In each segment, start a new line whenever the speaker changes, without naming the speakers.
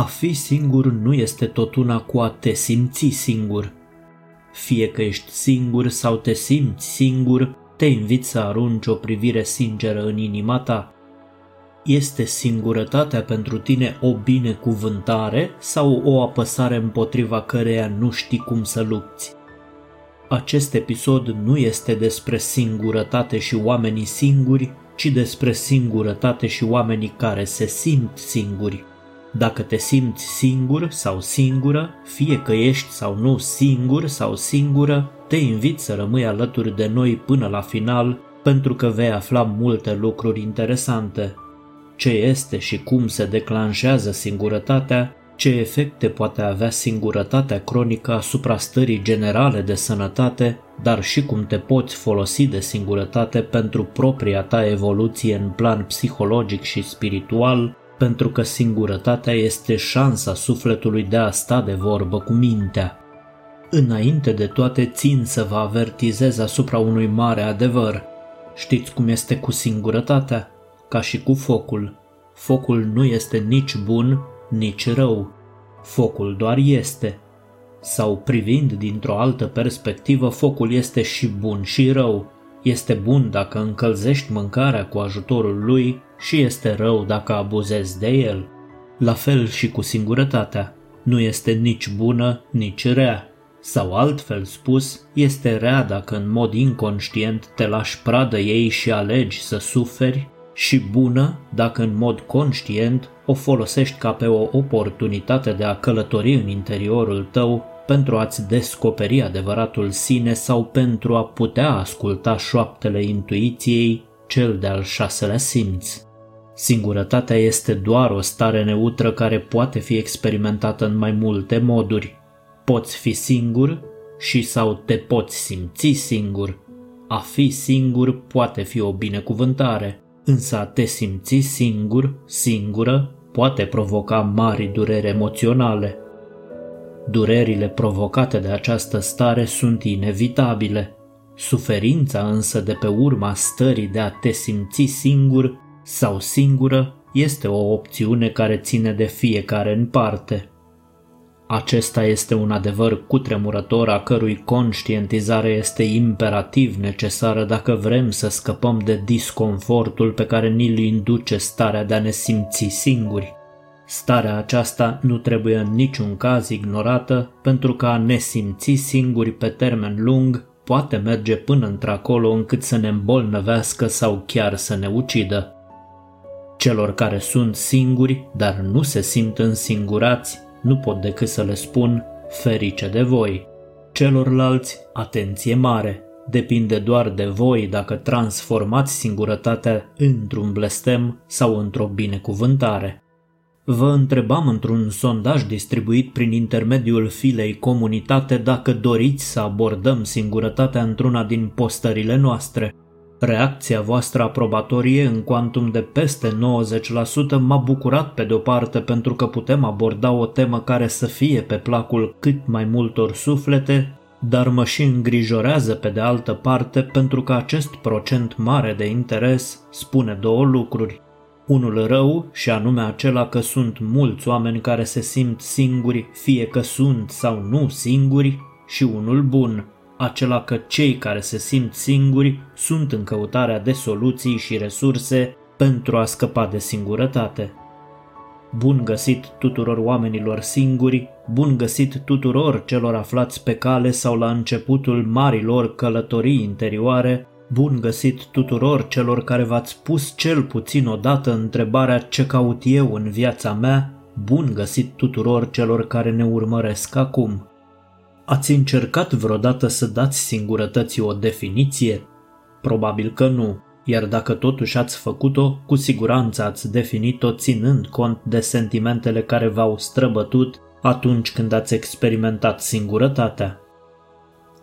A fi singur nu este tot una cu a te simți singur. Fie că ești singur sau te simți singur, te invit să arunci o privire sinceră în inima ta. Este singurătatea pentru tine o binecuvântare sau o apăsare împotriva căreia nu știi cum să lupți? Acest episod nu este despre singurătate și oamenii singuri, ci despre singurătate și oamenii care se simt singuri. Dacă te simți singur sau singură, fie că ești sau nu singur sau singură, te invit să rămâi alături de noi până la final, pentru că vei afla multe lucruri interesante. Ce este și cum se declanșează singurătatea, ce efecte poate avea singurătatea cronică asupra stării generale de sănătate, dar și cum te poți folosi de singurătate pentru propria ta evoluție în plan psihologic și spiritual, pentru că singurătatea este șansa sufletului de a sta de vorbă cu mintea. Înainte de toate țin să vă avertizez asupra unui mare adevăr. Știți cum este cu singurătatea? Ca și cu focul. Focul nu este nici bun, nici rău. Focul doar este. Sau privind dintr-o altă perspectivă, focul este și bun și rău. Este bun dacă încălzești mâncarea cu ajutorul lui și este rău dacă abuzezi de el. La fel și cu singurătatea. Nu este nici bună, nici rea. Sau altfel spus, este rea dacă în mod inconștient te lași pradă ei și alegi să suferi și bună dacă în mod conștient o folosești ca pe o oportunitate de a călători în interiorul tău pentru a-ți descoperi adevăratul sine sau pentru a putea asculta șoaptele intuiției, cel de-al șaselea simț. Singurătatea este doar o stare neutră care poate fi experimentată în mai multe moduri. Poți fi singur și sau te poți simți singur. A fi singur poate fi o binecuvântare, însă a te simți singur, singură, poate provoca mari dureri emoționale. Durerile provocate de această stare sunt inevitabile. Suferința însă de pe urma stării de a te simți singur sau singură este o opțiune care ține de fiecare în parte. Acesta este un adevăr cutremurător a cărui conștientizare este imperativ necesară dacă vrem să scăpăm de disconfortul pe care ni-l induce starea de a ne simți singuri. Starea aceasta nu trebuie în niciun caz ignorată pentru că a ne simți singuri pe termen lung poate merge până într-acolo încât să ne îmbolnăvească sau chiar să ne ucidă. Celor care sunt singuri, dar nu se simt însingurați, nu pot decât să le spun ferice de voi. Celorlalți, atenție mare, depinde doar de voi dacă transformați singurătatea într-un blestem sau într-o binecuvântare. Vă întrebam într-un sondaj distribuit prin intermediul filei comunitate dacă doriți să abordăm singurătatea într-una din postările noastre. Reacția voastră aprobatorie în cuantum de peste 90% m-a bucurat pe de-o parte pentru că putem aborda o temă care să fie pe placul cât mai multor suflete, dar mă și îngrijorează pe de altă parte pentru că acest procent mare de interes spune două lucruri. Unul rău și anume acela că sunt mulți oameni care se simt singuri, fie că sunt sau nu singuri, și unul bun, acela că cei care se simt singuri sunt în căutarea de soluții și resurse pentru a scăpa de singurătate. Bun găsit tuturor oamenilor singuri, bun găsit tuturor celor aflați pe cale sau la începutul marilor călătorii interioare, bun găsit tuturor celor care v-ați pus cel puțin odată întrebarea ce caut eu în viața mea, bun găsit tuturor celor care ne urmăresc acum. Ați încercat vreodată să dați singurătății o definiție? Probabil că nu, iar dacă totuși ați făcut-o, cu siguranță ați definit-o ținând cont de sentimentele care v-au străbătut atunci când ați experimentat singurătatea.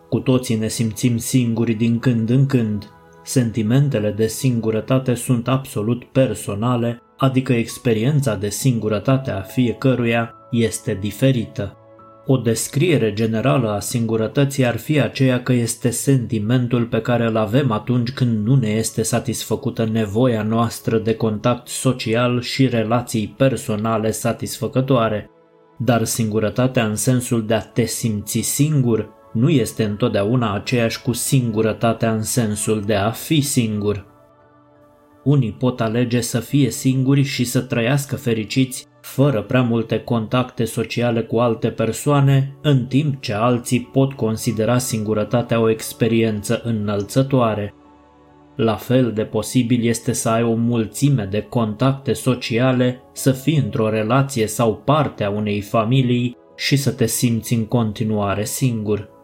Cu toții ne simțim singuri din când în când. Sentimentele de singurătate sunt absolut personale, adică experiența de singurătate a fiecăruia este diferită. O descriere generală a singurătății ar fi aceea că este sentimentul pe care îl avem atunci când nu ne este satisfăcută nevoia noastră de contact social și relații personale satisfăcătoare. Dar singurătatea în sensul de a te simți singur nu este întotdeauna aceeași cu singurătatea în sensul de a fi singur. Unii pot alege să fie singuri și să trăiască fericiți fără prea multe contacte sociale cu alte persoane, în timp ce alții pot considera singurătatea o experiență înălțătoare. La fel de posibil este să ai o mulțime de contacte sociale, să fii într-o relație sau parte a unei familii și să te simți în continuare singur.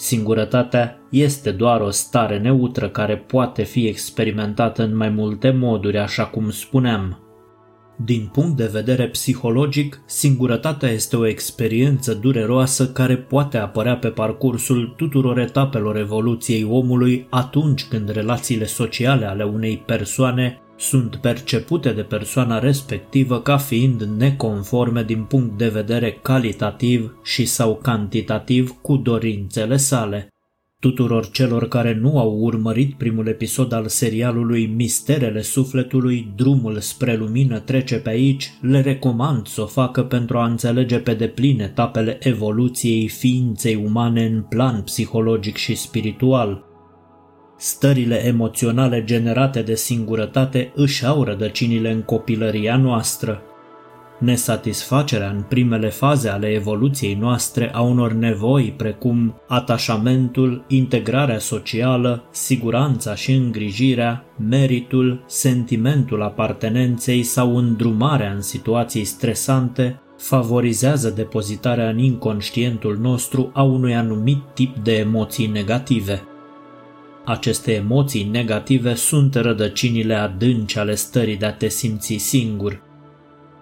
Singurătatea este doar o stare neutră care poate fi experimentată în mai multe moduri, așa cum spuneam. Din punct de vedere psihologic, singurătatea este o experiență dureroasă care poate apărea pe parcursul tuturor etapelor evoluției omului atunci când relațiile sociale ale unei persoane sunt percepute de persoana respectivă ca fiind neconforme din punct de vedere calitativ și sau cantitativ cu dorințele sale. Tuturor celor care nu au urmărit primul episod al serialului Misterele Sufletului, drumul spre lumină trece pe aici, le recomand să o facă pentru a înțelege pe deplin etapele evoluției ființei umane în plan psihologic și spiritual. Stările emoționale generate de singurătate își au rădăcinile în copilăria noastră, Nesatisfacerea în primele faze ale evoluției noastre a unor nevoi precum atașamentul, integrarea socială, siguranța și îngrijirea, meritul, sentimentul apartenenței sau îndrumarea în situații stresante favorizează depozitarea în inconștientul nostru a unui anumit tip de emoții negative. Aceste emoții negative sunt rădăcinile adânci ale stării de a te simți singur,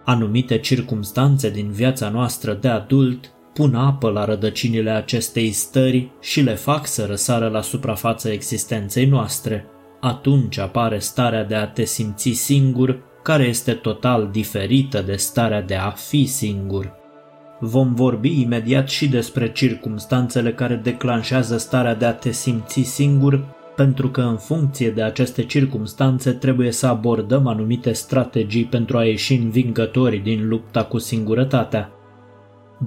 Anumite circumstanțe din viața noastră de adult pun apă la rădăcinile acestei stări și le fac să răsară la suprafața existenței noastre. Atunci apare starea de a te simți singur, care este total diferită de starea de a fi singur. Vom vorbi imediat și despre circumstanțele care declanșează starea de a te simți singur pentru că în funcție de aceste circumstanțe trebuie să abordăm anumite strategii pentru a ieși învingători din lupta cu singurătatea.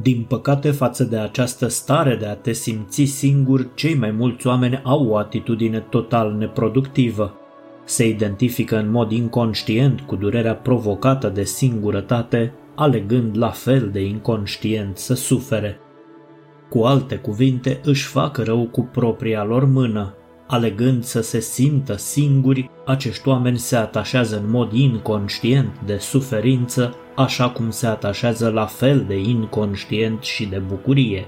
Din păcate, față de această stare de a te simți singur, cei mai mulți oameni au o atitudine total neproductivă. Se identifică în mod inconștient cu durerea provocată de singurătate, alegând la fel de inconștient să sufere. Cu alte cuvinte, își fac rău cu propria lor mână, Alegând să se simtă singuri, acești oameni se atașează în mod inconștient de suferință, așa cum se atașează la fel de inconștient și de bucurie.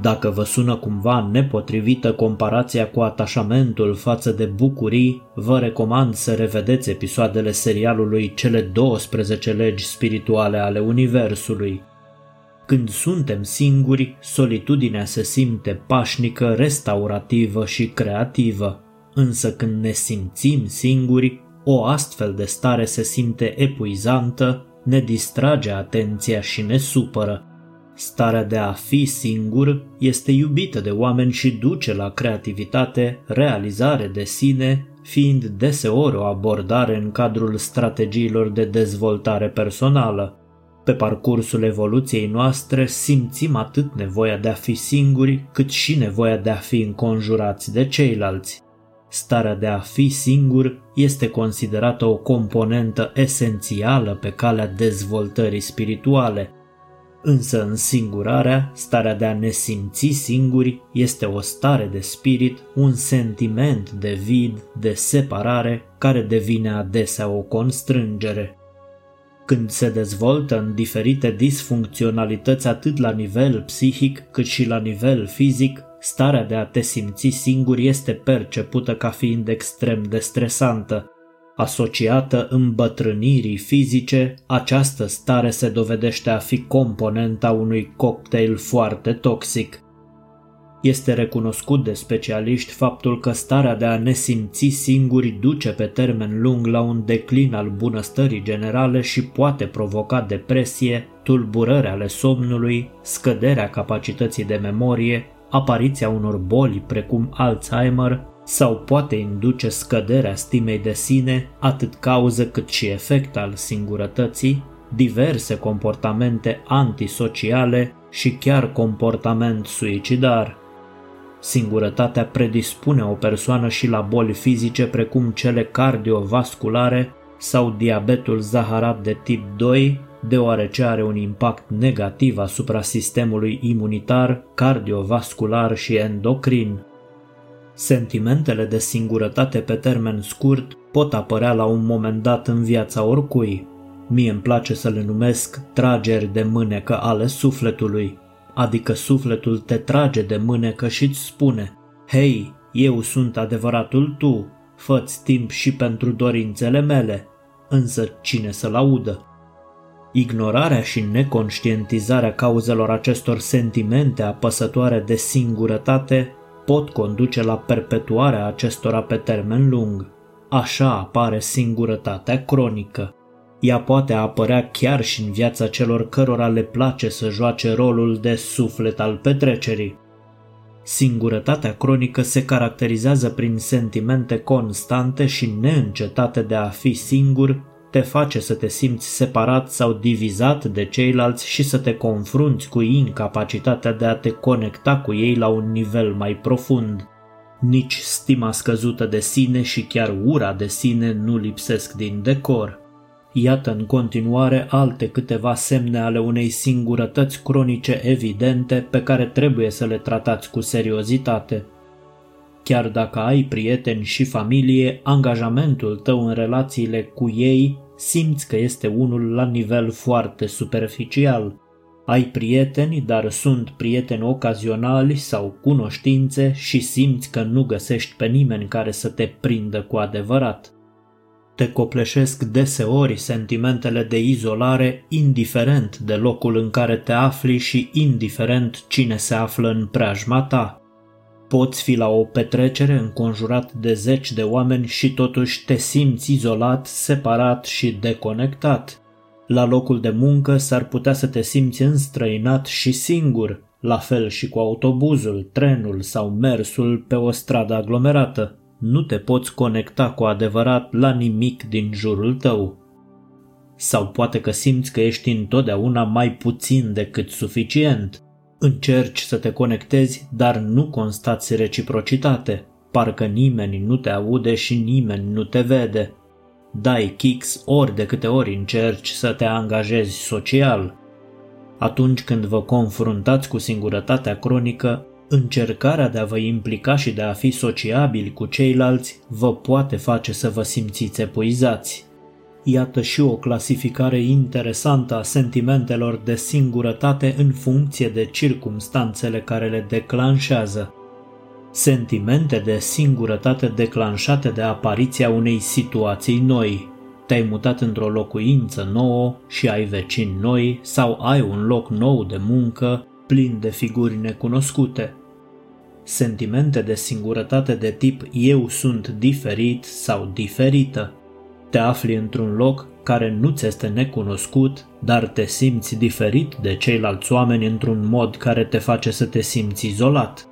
Dacă vă sună cumva nepotrivită comparația cu atașamentul față de bucurii, vă recomand să revedeți episoadele serialului Cele 12 legi spirituale ale Universului, când suntem singuri, solitudinea se simte pașnică, restaurativă și creativă, însă când ne simțim singuri, o astfel de stare se simte epuizantă, ne distrage atenția și ne supără. Starea de a fi singur este iubită de oameni și duce la creativitate, realizare de sine, fiind deseori o abordare în cadrul strategiilor de dezvoltare personală. Pe parcursul evoluției noastre simțim atât nevoia de a fi singuri, cât și nevoia de a fi înconjurați de ceilalți. Starea de a fi singur este considerată o componentă esențială pe calea dezvoltării spirituale. Însă în singurarea, starea de a ne simți singuri este o stare de spirit, un sentiment de vid, de separare, care devine adesea o constrângere. Când se dezvoltă în diferite disfuncționalități atât la nivel psihic cât și la nivel fizic, starea de a te simți singur este percepută ca fiind extrem de stresantă. Asociată îmbătrânirii fizice, această stare se dovedește a fi componenta unui cocktail foarte toxic. Este recunoscut de specialiști faptul că starea de a ne simți singuri duce pe termen lung la un declin al bunăstării generale și poate provoca depresie, tulburări ale somnului, scăderea capacității de memorie, apariția unor boli precum Alzheimer sau poate induce scăderea stimei de sine, atât cauză cât și efect al singurătății, diverse comportamente antisociale și chiar comportament suicidar. Singurătatea predispune o persoană și la boli fizice precum cele cardiovasculare sau diabetul zaharat de tip 2, deoarece are un impact negativ asupra sistemului imunitar, cardiovascular și endocrin. Sentimentele de singurătate pe termen scurt pot apărea la un moment dat în viața oricui. Mie îmi place să le numesc trageri de mânecă ale sufletului, adică sufletul te trage de mânecă și îți spune Hei, eu sunt adevăratul tu, fă timp și pentru dorințele mele, însă cine să-l audă? Ignorarea și neconștientizarea cauzelor acestor sentimente apăsătoare de singurătate pot conduce la perpetuarea acestora pe termen lung. Așa apare singurătatea cronică. Ea poate apărea chiar și în viața celor cărora le place să joace rolul de suflet al petrecerii. Singurătatea cronică se caracterizează prin sentimente constante și neîncetate de a fi singur, te face să te simți separat sau divizat de ceilalți și să te confrunți cu incapacitatea de a te conecta cu ei la un nivel mai profund. Nici stima scăzută de sine și chiar ura de sine nu lipsesc din decor. Iată în continuare alte câteva semne ale unei singurătăți cronice evidente pe care trebuie să le tratați cu seriozitate. Chiar dacă ai prieteni și familie, angajamentul tău în relațiile cu ei simți că este unul la nivel foarte superficial. Ai prieteni, dar sunt prieteni ocazionali sau cunoștințe și simți că nu găsești pe nimeni care să te prindă cu adevărat. Te copleșesc deseori sentimentele de izolare, indiferent de locul în care te afli și indiferent cine se află în preajma ta. Poți fi la o petrecere înconjurat de zeci de oameni și totuși te simți izolat, separat și deconectat. La locul de muncă s-ar putea să te simți înstrăinat și singur, la fel și cu autobuzul, trenul sau mersul pe o stradă aglomerată nu te poți conecta cu adevărat la nimic din jurul tău. Sau poate că simți că ești întotdeauna mai puțin decât suficient. Încerci să te conectezi, dar nu constați reciprocitate. Parcă nimeni nu te aude și nimeni nu te vede. Dai kicks ori de câte ori încerci să te angajezi social. Atunci când vă confruntați cu singurătatea cronică, Încercarea de a vă implica și de a fi sociabili cu ceilalți vă poate face să vă simțiți epuizați. Iată și o clasificare interesantă a sentimentelor de singurătate în funcție de circumstanțele care le declanșează. Sentimente de singurătate declanșate de apariția unei situații noi. Te-ai mutat într-o locuință nouă și ai vecini noi sau ai un loc nou de muncă plin de figuri necunoscute sentimente de singurătate de tip eu sunt diferit sau diferită. Te afli într-un loc care nu ți este necunoscut, dar te simți diferit de ceilalți oameni într-un mod care te face să te simți izolat.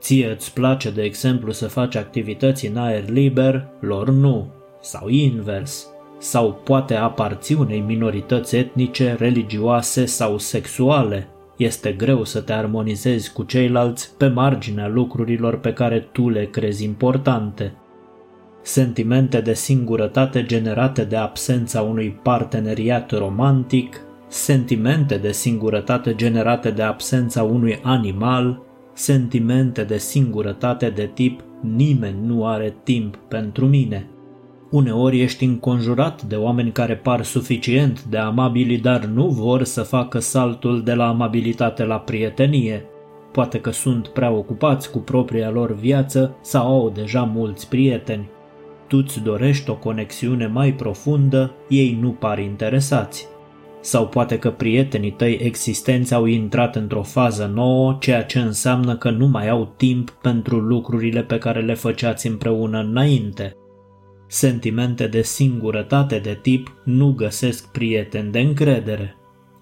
Ție îți place, de exemplu, să faci activități în aer liber, lor nu, sau invers, sau poate aparții unei minorități etnice, religioase sau sexuale, este greu să te armonizezi cu ceilalți pe marginea lucrurilor pe care tu le crezi importante. Sentimente de singurătate generate de absența unui parteneriat romantic, sentimente de singurătate generate de absența unui animal, sentimente de singurătate de tip nimeni nu are timp pentru mine. Uneori ești înconjurat de oameni care par suficient de amabili, dar nu vor să facă saltul de la amabilitate la prietenie. Poate că sunt prea ocupați cu propria lor viață sau au deja mulți prieteni. Tu îți dorești o conexiune mai profundă, ei nu par interesați. Sau poate că prietenii tăi existenți au intrat într-o fază nouă, ceea ce înseamnă că nu mai au timp pentru lucrurile pe care le făceați împreună înainte. Sentimente de singurătate de tip nu găsesc prieteni de încredere.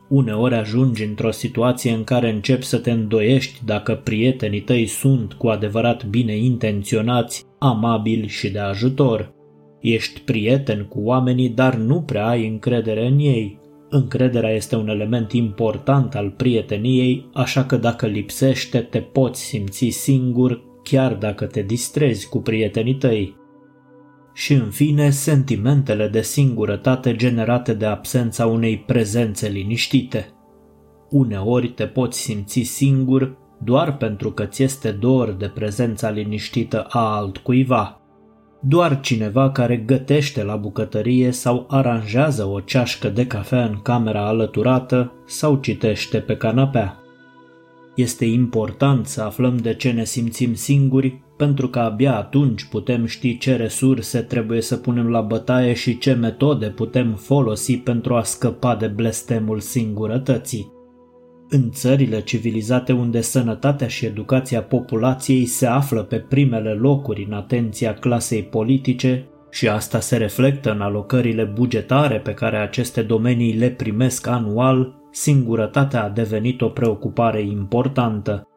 Uneori ajungi într-o situație în care începi să te îndoiești dacă prietenii tăi sunt cu adevărat bine intenționați, amabili și de ajutor. Ești prieten cu oamenii, dar nu prea ai încredere în ei. Încrederea este un element important al prieteniei, așa că dacă lipsește, te poți simți singur, chiar dacă te distrezi cu prietenii tăi și în fine sentimentele de singurătate generate de absența unei prezențe liniștite. Uneori te poți simți singur doar pentru că ți este dor de prezența liniștită a altcuiva. Doar cineva care gătește la bucătărie sau aranjează o ceașcă de cafea în camera alăturată sau citește pe canapea. Este important să aflăm de ce ne simțim singuri pentru că abia atunci putem ști ce resurse trebuie să punem la bătaie și ce metode putem folosi pentru a scăpa de blestemul singurătății. În țările civilizate unde sănătatea și educația populației se află pe primele locuri în atenția clasei politice și asta se reflectă în alocările bugetare pe care aceste domenii le primesc anual, singurătatea a devenit o preocupare importantă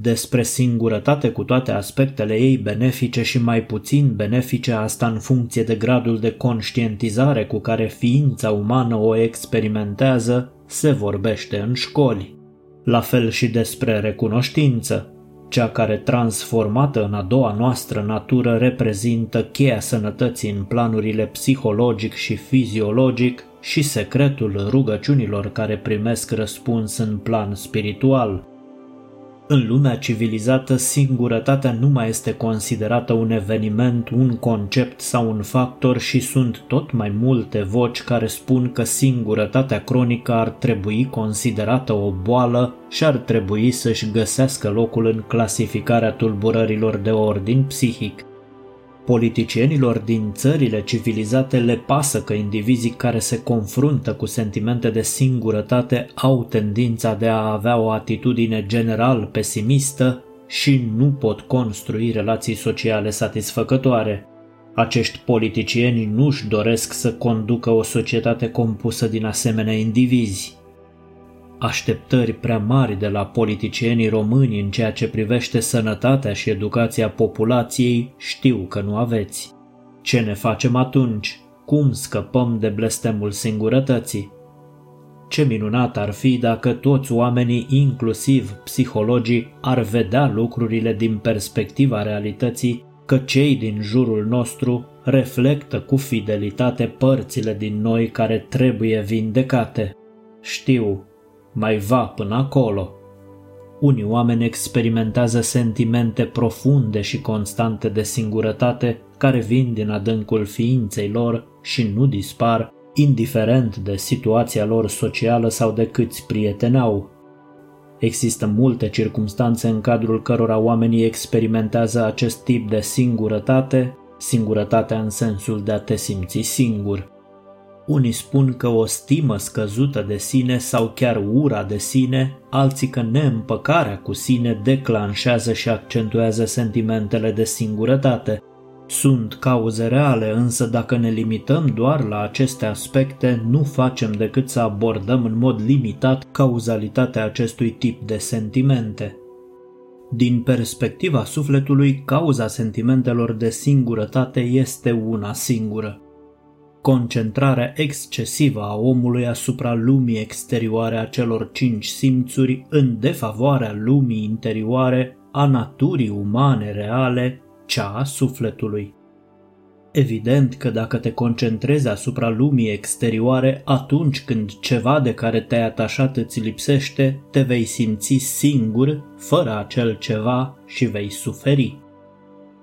despre singurătate cu toate aspectele ei benefice și mai puțin benefice asta în funcție de gradul de conștientizare cu care ființa umană o experimentează, se vorbește în școli. La fel și despre recunoștință, cea care transformată în a doua noastră natură reprezintă cheia sănătății în planurile psihologic și fiziologic și secretul rugăciunilor care primesc răspuns în plan spiritual. În lumea civilizată, singurătatea nu mai este considerată un eveniment, un concept sau un factor și sunt tot mai multe voci care spun că singurătatea cronică ar trebui considerată o boală și ar trebui să-și găsească locul în clasificarea tulburărilor de ordin psihic. Politicienilor din țările civilizate le pasă că indivizii care se confruntă cu sentimente de singurătate au tendința de a avea o atitudine general pesimistă și nu pot construi relații sociale satisfăcătoare. Acești politicieni nu-și doresc să conducă o societate compusă din asemenea indivizi așteptări prea mari de la politicienii români în ceea ce privește sănătatea și educația populației, știu că nu aveți. Ce ne facem atunci? Cum scăpăm de blestemul singurătății? Ce minunat ar fi dacă toți oamenii, inclusiv psihologii, ar vedea lucrurile din perspectiva realității că cei din jurul nostru reflectă cu fidelitate părțile din noi care trebuie vindecate. Știu, mai va până acolo. Unii oameni experimentează sentimente profunde și constante de singurătate care vin din adâncul ființei lor și nu dispar, indiferent de situația lor socială sau de câți prieteni au. Există multe circumstanțe în cadrul cărora oamenii experimentează acest tip de singurătate, singurătatea în sensul de a te simți singur. Unii spun că o stimă scăzută de sine sau chiar ura de sine, alții că neîmpăcarea cu sine declanșează și accentuează sentimentele de singurătate. Sunt cauze reale, însă dacă ne limităm doar la aceste aspecte, nu facem decât să abordăm în mod limitat cauzalitatea acestui tip de sentimente. Din perspectiva sufletului, cauza sentimentelor de singurătate este una singură concentrarea excesivă a omului asupra lumii exterioare a celor cinci simțuri în defavoarea lumii interioare a naturii umane reale, cea a sufletului. Evident că dacă te concentrezi asupra lumii exterioare atunci când ceva de care te-ai atașat îți lipsește, te vei simți singur, fără acel ceva și vei suferi.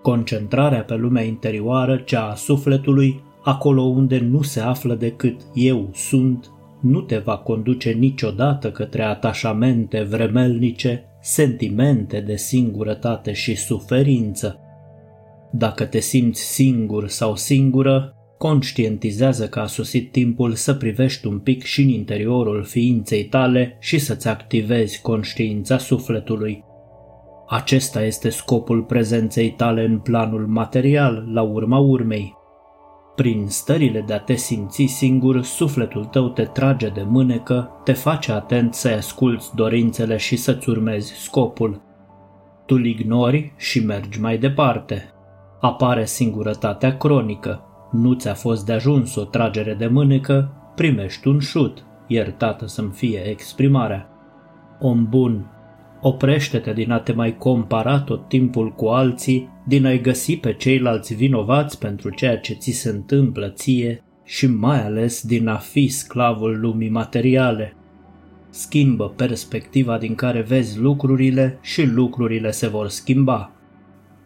Concentrarea pe lumea interioară, cea a sufletului, acolo unde nu se află decât eu sunt, nu te va conduce niciodată către atașamente vremelnice, sentimente de singurătate și suferință. Dacă te simți singur sau singură, conștientizează că a sosit timpul să privești un pic și în interiorul ființei tale și să-ți activezi conștiința sufletului. Acesta este scopul prezenței tale în planul material, la urma urmei. Prin stările de a te simți singur, sufletul tău te trage de mânecă, te face atent să-i asculți dorințele și să-ți urmezi scopul. Tu îl ignori și mergi mai departe. Apare singurătatea cronică. Nu ți-a fost de ajuns o tragere de mânecă, primești un șut, iertată să-mi fie exprimarea. Om bun, Oprește-te din a te mai compara tot timpul cu alții, din a-i găsi pe ceilalți vinovați pentru ceea ce ți se întâmplă ție și mai ales din a fi sclavul lumii materiale. Schimbă perspectiva din care vezi lucrurile și lucrurile se vor schimba.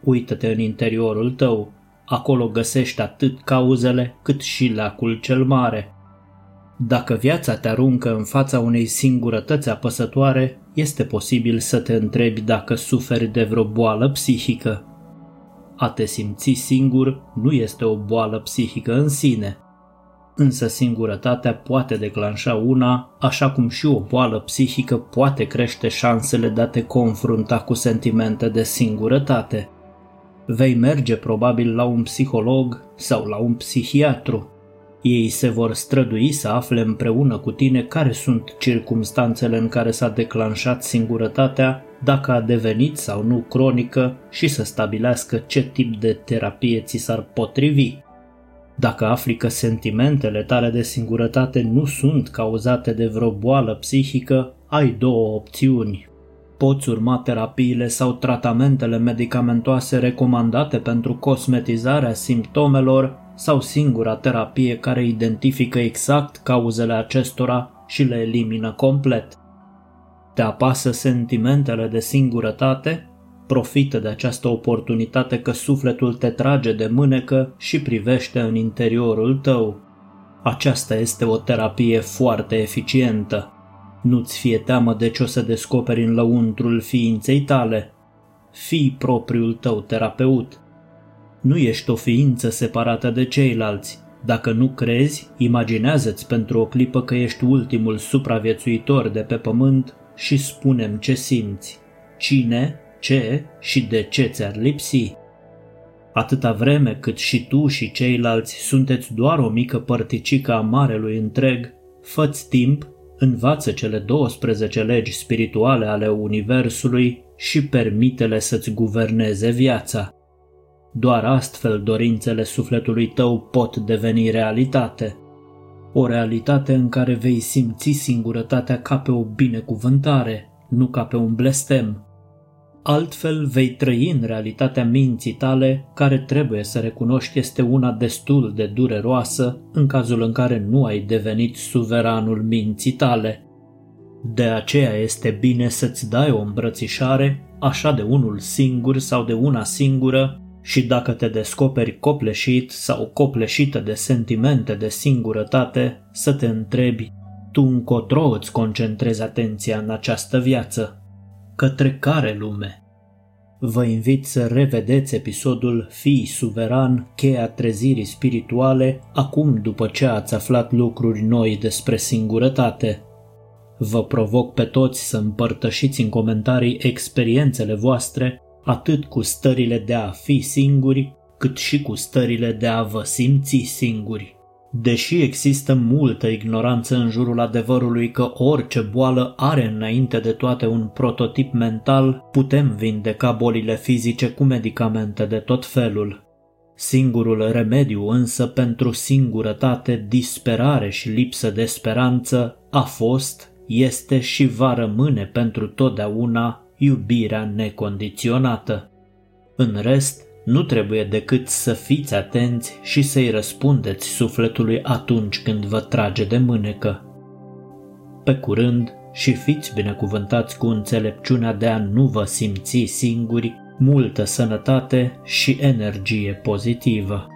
Uită-te în interiorul tău, acolo găsești atât cauzele cât și lacul cel mare – dacă viața te aruncă în fața unei singurătăți apăsătoare, este posibil să te întrebi dacă suferi de vreo boală psihică. A te simți singur nu este o boală psihică în sine, însă singurătatea poate declanșa una, așa cum și o boală psihică poate crește șansele de a te confrunta cu sentimente de singurătate. Vei merge probabil la un psiholog sau la un psihiatru, ei se vor strădui să afle împreună cu tine care sunt circumstanțele în care s-a declanșat singurătatea, dacă a devenit sau nu cronică și să stabilească ce tip de terapie ți s-ar potrivi. Dacă afli că sentimentele tale de singurătate nu sunt cauzate de vreo boală psihică, ai două opțiuni. Poți urma terapiile sau tratamentele medicamentoase recomandate pentru cosmetizarea simptomelor sau singura terapie care identifică exact cauzele acestora și le elimină complet. Te apasă sentimentele de singurătate? Profită de această oportunitate că sufletul te trage de mânecă și privește în interiorul tău. Aceasta este o terapie foarte eficientă. Nu-ți fie teamă de ce o să descoperi în lăuntrul ființei tale. Fii propriul tău terapeut. Nu ești o ființă separată de ceilalți. Dacă nu crezi, imaginează-ți pentru o clipă că ești ultimul supraviețuitor de pe pământ și spunem ce simți. Cine, ce și de ce ți-ar lipsi? Atâta vreme cât și tu și ceilalți sunteți doar o mică părticică a marelui întreg, fă timp, învață cele 12 legi spirituale ale Universului și permite-le să-ți guverneze viața. Doar astfel dorințele sufletului tău pot deveni realitate. O realitate în care vei simți singurătatea ca pe o binecuvântare, nu ca pe un blestem. Altfel vei trăi în realitatea minții tale, care trebuie să recunoști este una destul de dureroasă în cazul în care nu ai devenit suveranul minții tale. De aceea este bine să-ți dai o îmbrățișare, așa de unul singur sau de una singură, și dacă te descoperi copleșit sau copleșită de sentimente de singurătate, să te întrebi, tu încotro îți concentrezi atenția în această viață? Către care lume? Vă invit să revedeți episodul Fii suveran, cheia trezirii spirituale, acum după ce ați aflat lucruri noi despre singurătate. Vă provoc pe toți să împărtășiți în comentarii experiențele voastre atât cu stările de a fi singuri, cât și cu stările de a vă simți singuri. Deși există multă ignoranță în jurul adevărului că orice boală are înainte de toate un prototip mental, putem vindeca bolile fizice cu medicamente de tot felul. Singurul remediu însă pentru singurătate, disperare și lipsă de speranță a fost, este și va rămâne pentru totdeauna iubirea necondiționată. În rest, nu trebuie decât să fiți atenți și să-i răspundeți sufletului atunci când vă trage de mânecă. Pe curând și fiți binecuvântați cu înțelepciunea de a nu vă simți singuri, multă sănătate și energie pozitivă.